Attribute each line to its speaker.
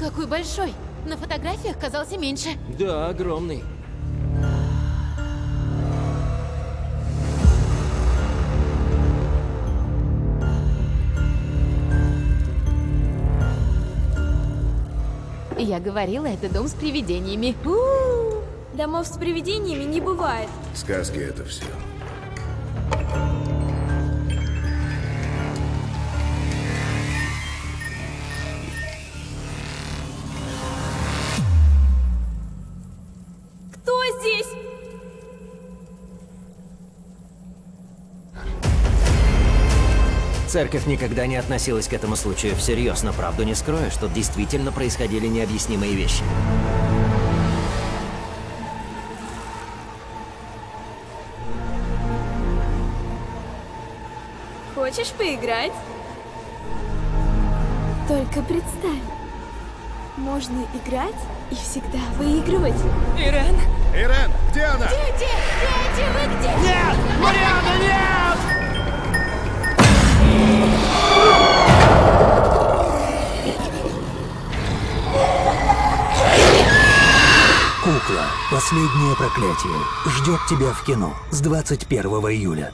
Speaker 1: Какой большой! На фотографиях казался меньше.
Speaker 2: Да, огромный.
Speaker 1: Я говорила, это дом с привидениями. У-у-у.
Speaker 3: Домов с привидениями не бывает.
Speaker 4: Сказки это все.
Speaker 5: Церковь никогда не относилась к этому случаю всерьез, но правду не скроешь, тут действительно происходили необъяснимые вещи.
Speaker 3: Хочешь поиграть? Только представь. Можно играть и всегда выигрывать.
Speaker 1: Ирен!
Speaker 4: Ирен,
Speaker 6: Кукла. Последнее проклятие. Ждет тебя в кино с 21 июля.